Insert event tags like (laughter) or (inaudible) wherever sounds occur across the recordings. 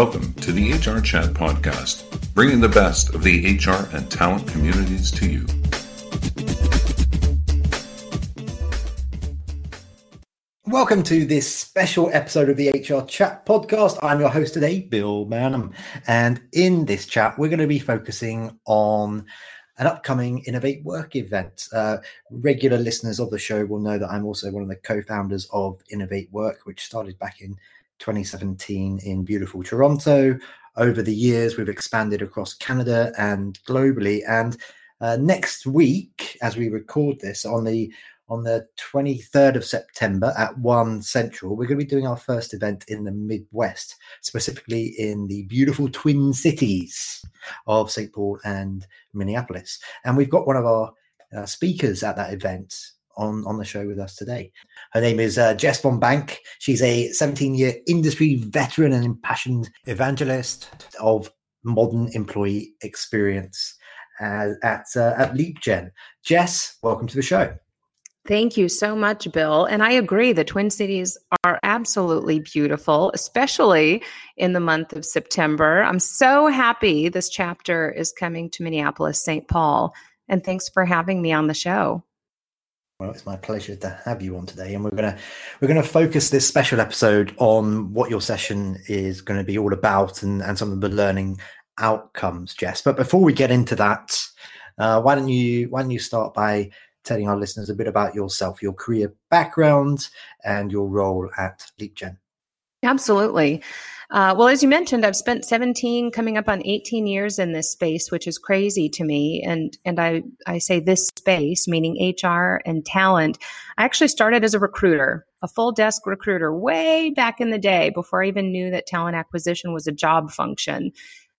Welcome to the HR Chat Podcast, bringing the best of the HR and talent communities to you. Welcome to this special episode of the HR Chat Podcast. I'm your host today, Bill Banham. And in this chat, we're going to be focusing on an upcoming Innovate Work event. Uh, regular listeners of the show will know that I'm also one of the co founders of Innovate Work, which started back in 2017 in beautiful Toronto. Over the years, we've expanded across Canada and globally. And uh, next week, as we record this on the on the 23rd of September at 1 Central, we're going to be doing our first event in the Midwest, specifically in the beautiful twin cities of St. Paul and Minneapolis. And we've got one of our uh, speakers at that event on, on the show with us today. Her name is uh, Jess Von Bank. She's a 17 year industry veteran and impassioned evangelist of modern employee experience uh, at, uh, at LeapGen. Jess, welcome to the show. Thank you so much, Bill. And I agree, the Twin Cities are absolutely beautiful, especially in the month of September. I'm so happy this chapter is coming to Minneapolis, St. Paul. And thanks for having me on the show. Well, it's my pleasure to have you on today, and we're gonna we're gonna focus this special episode on what your session is going to be all about, and and some of the learning outcomes, Jess. But before we get into that, uh, why don't you why don't you start by telling our listeners a bit about yourself, your career background, and your role at LeapGen? Absolutely. Uh, well, as you mentioned, I've spent 17, coming up on 18 years in this space, which is crazy to me. And and I I say this space, meaning HR and talent. I actually started as a recruiter, a full desk recruiter, way back in the day, before I even knew that talent acquisition was a job function.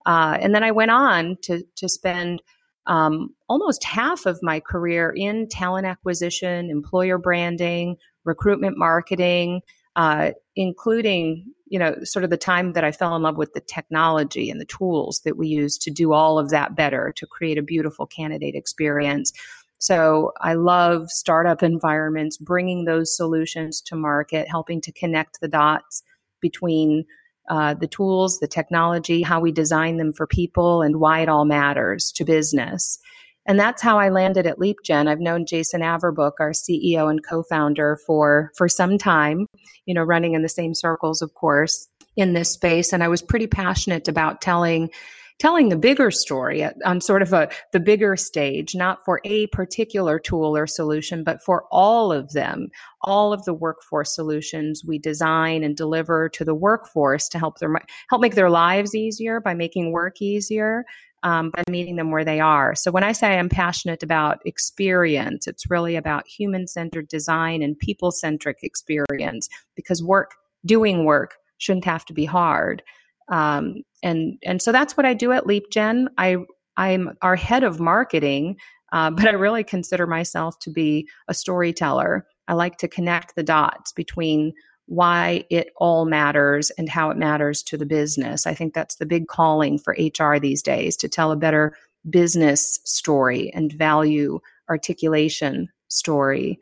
Uh, and then I went on to to spend um, almost half of my career in talent acquisition, employer branding, recruitment marketing uh, including you know sort of the time that I fell in love with the technology and the tools that we use to do all of that better to create a beautiful candidate experience. So I love startup environments, bringing those solutions to market, helping to connect the dots between uh, the tools, the technology, how we design them for people, and why it all matters to business. And that's how I landed at LeapGen. I've known Jason Averbook, our CEO and co-founder, for for some time, you know, running in the same circles, of course, in this space. And I was pretty passionate about telling telling the bigger story on sort of a the bigger stage not for a particular tool or solution but for all of them all of the workforce solutions we design and deliver to the workforce to help their help make their lives easier by making work easier um, by meeting them where they are. So when I say I'm passionate about experience, it's really about human centered design and people centric experience because work, doing work, shouldn't have to be hard. Um, and and so that's what I do at LeapGen. I I'm our head of marketing, uh, (laughs) but I really consider myself to be a storyteller. I like to connect the dots between why it all matters and how it matters to the business. I think that's the big calling for HR these days to tell a better business story and value articulation story.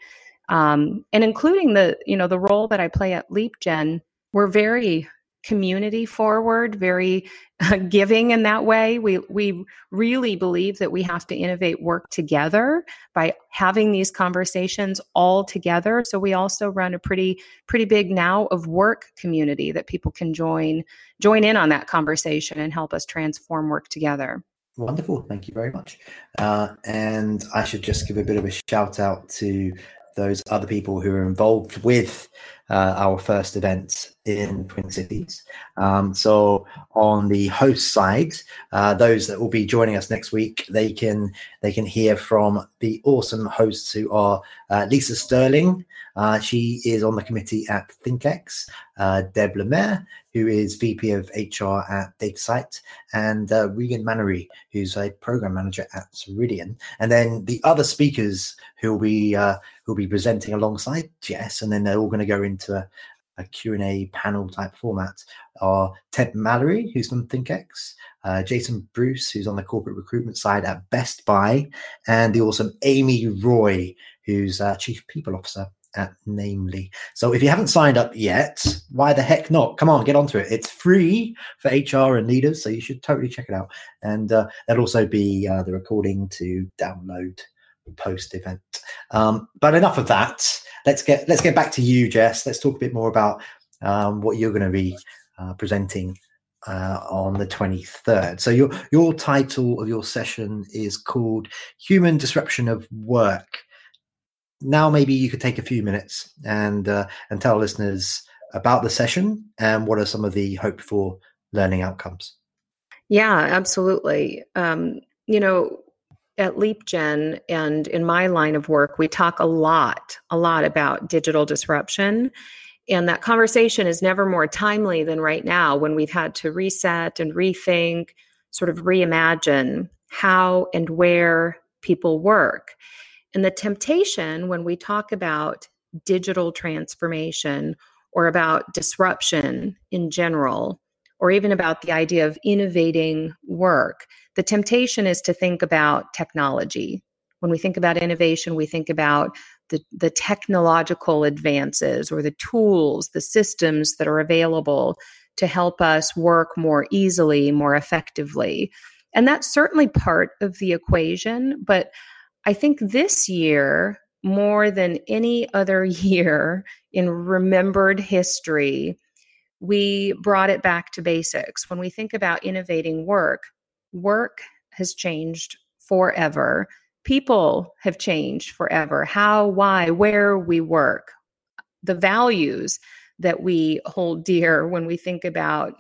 Um, and including the you know the role that I play at LeapGen, we're very community forward, very uh, giving in that way. We we really believe that we have to innovate work together by having these conversations all together. So we also run a pretty pretty big now of work community that people can join join in on that conversation and help us transform work together. Wonderful, thank you very much. Uh, and I should just give a bit of a shout out to those other people who are involved with uh, our first event in Twin Cities. Um, so on the host side, uh, those that will be joining us next week, they can they can hear from the awesome hosts who are uh, Lisa Sterling. Uh, she is on the committee at ThinkX. Uh, Deb Lemaire, who is VP of HR at DataSite, and uh, Regan Mannery, who's a program manager at Ceridian. And then the other speakers who will be who will be presenting alongside Jess, and then they're all going to go into a, a Q&A panel type format are Ted Mallory, who's from ThinkX, uh, Jason Bruce, who's on the corporate recruitment side at Best Buy, and the awesome Amy Roy, who's uh, Chief People Officer at Namely. So if you haven't signed up yet, why the heck not? Come on, get onto it. It's free for HR and leaders, so you should totally check it out. And uh, there'll also be uh, the recording to download post event. Um, but enough of that. Let's get let's get back to you, Jess. Let's talk a bit more about um, what you're going to be uh, presenting uh, on the 23rd. So your your title of your session is called "Human Disruption of Work." Now, maybe you could take a few minutes and uh, and tell listeners about the session and what are some of the hoped for learning outcomes. Yeah, absolutely. Um, you know, at LeapGen and in my line of work, we talk a lot, a lot about digital disruption. And that conversation is never more timely than right now when we've had to reset and rethink, sort of reimagine how and where people work. And the temptation when we talk about digital transformation or about disruption in general, or even about the idea of innovating work, the temptation is to think about technology. When we think about innovation, we think about the, the technological advances or the tools, the systems that are available to help us work more easily, more effectively. And that's certainly part of the equation. But I think this year, more than any other (laughs) year in remembered history, we brought it back to basics. When we think about innovating work, work has changed forever. People have changed forever. How, why, where we work, the values that we hold dear when we think about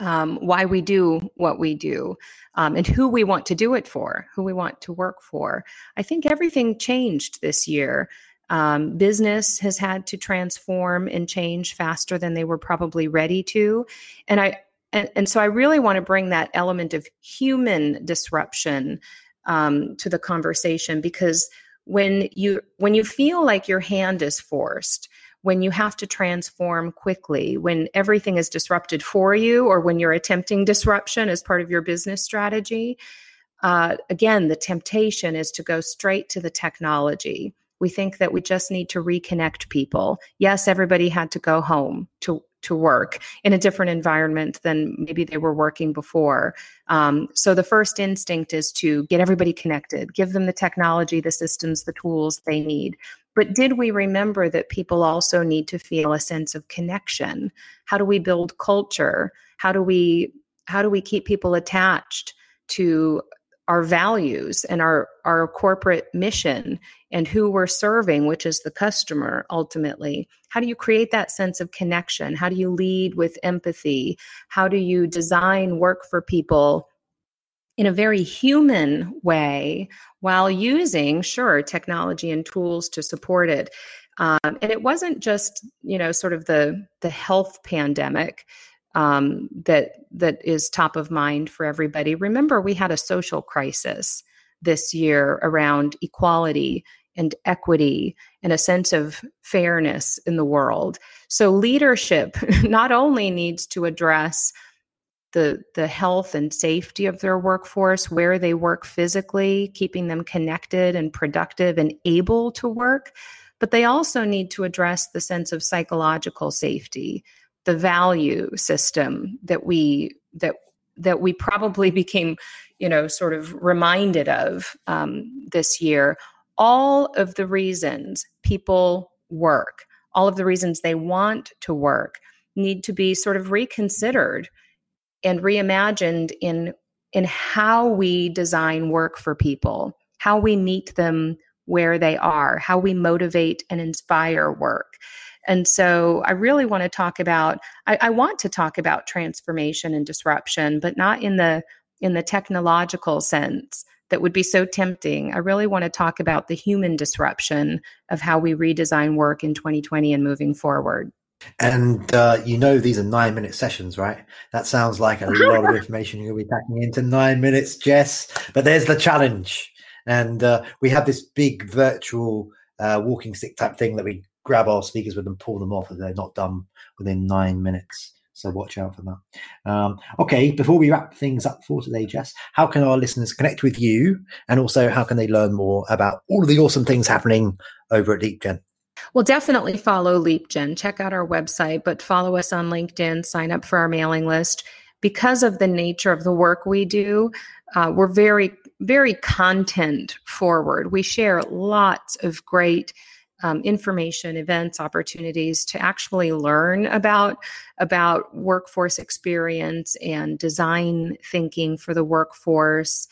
um, why we do what we do um, and who we want to do it for, who we want to work for. I think everything changed this year. Um, business has had to transform and change faster than they were probably ready to. And I, and, and so I really want to bring that element of human disruption um, to the conversation because when you when you feel like your hand is forced when you have to transform quickly when everything is disrupted for you or when you're attempting disruption as part of your business strategy uh, again the temptation is to go straight to the technology we think that we just need to reconnect people yes everybody had to go home to to work in a different environment than maybe they were working before. Um, so the first instinct is to get everybody connected, give them the technology, the systems, the tools they need. But did we remember that people also need to feel a sense of connection? How do we build culture? How do we how do we keep people attached to our values and our our corporate mission and who we're serving which is the customer ultimately. How do you create that sense of connection? How do you lead with empathy? How do you design work for people in a very human way while using sure technology and tools to support it? Um, and it wasn't just you know sort of the the health pandemic um, that that is top of mind for everybody. Remember, we had a social crisis this year around equality and equity and a sense of fairness in the world. So leadership (laughs) not only needs to address the the health and safety of their workforce, where they work physically, keeping them connected and productive and able to work, but they also need to address the sense of psychological safety the value system that we that that we probably became you know sort of reminded of um, this year. All of the reasons people work all of the reasons they want to work need to be sort of reconsidered and reimagined in in how we design work for people how we meet them where they are how we motivate and inspire work and so I really want to talk about, I, I want to talk about transformation and disruption, but not in the in the technological sense that would be so tempting. I really want to talk about the human disruption of how we redesign work in 2020 and moving forward. And uh, you know these are nine minute sessions, right? That sounds like a lot of (laughs) information you're going to be packing into nine minutes, Jess. But there's the challenge, and uh, we have this big virtual uh, walking stick type thing that we grab our speakers with and pull them off if they're not done within nine minutes. So watch out for that. Um, okay, before we wrap things up for today, Jess, how can our listeners connect with you? And also, how can they learn more about all of the awesome things happening over at LeapGen? Well, definitely follow LeapGen. Check out our website, but follow us on LinkedIn, sign up for our mailing list. Because of the nature of the work we do, uh, we're very, very content forward. We share lots of great um, information, events, opportunities to actually learn about about workforce experience and design thinking for the workforce.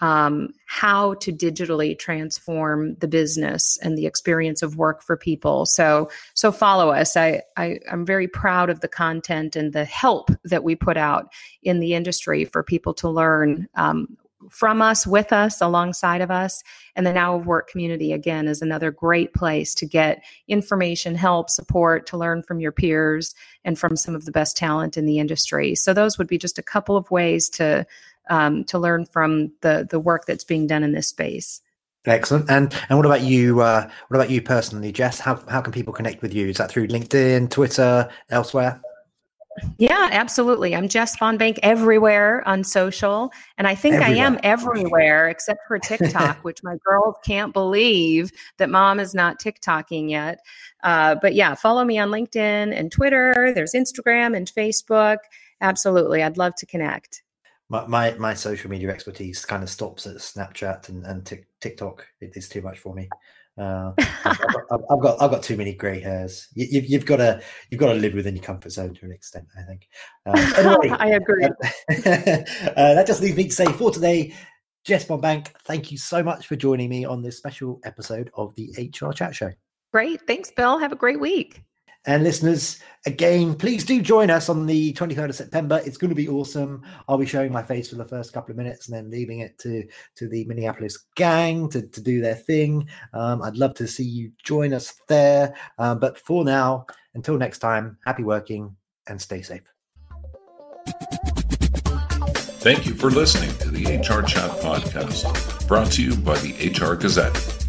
Um, how to digitally transform the business and the experience of work for people. So, so follow us. I, I I'm very proud of the content and the help that we put out in the industry for people to learn um, from us, with us, alongside of us. And the Now of Work community, again, is another great place to get information, help, support, to learn from your peers and from some of the best talent in the industry. So those would be just a couple of ways to um, to learn from the the work that's being done in this space. Excellent. And and what about you? Uh, what about you personally, Jess? How how can people connect with you? Is that through LinkedIn, Twitter, elsewhere? Yeah, absolutely. I'm Jess Von Bank everywhere on social. And I think everywhere. I am everywhere except for TikTok, (laughs) which my girls can't believe that mom is not TikToking yet. Uh, but yeah, follow me on LinkedIn and Twitter. There's Instagram and Facebook. Absolutely. I'd love to connect. My, my, my social media expertise kind of stops at Snapchat and, and TikTok. It is too much for me. Uh, I've, I've, I've, got I've got too many grey hairs. You, have you've got to you've got to live within your comfort zone to an extent. I think. Uh, (laughs) anyway, I agree. (laughs) Uh, that just leaves me to say for today, Jess Von Bank, thank you so much for joining me on this special episode of the HR Chat Show. Great, thanks, Bill. Have a great week. And listeners, again, please do join us on the 23rd of September. It's going to be awesome. I'll be showing my face for the first couple of minutes and then leaving it to, to the Minneapolis gang to, to do their thing. Um, I'd love to see you join us there. Um, but for now, until next time, happy working and stay safe. Thank you for listening to the HR Chat Podcast, brought to you by the HR Gazette.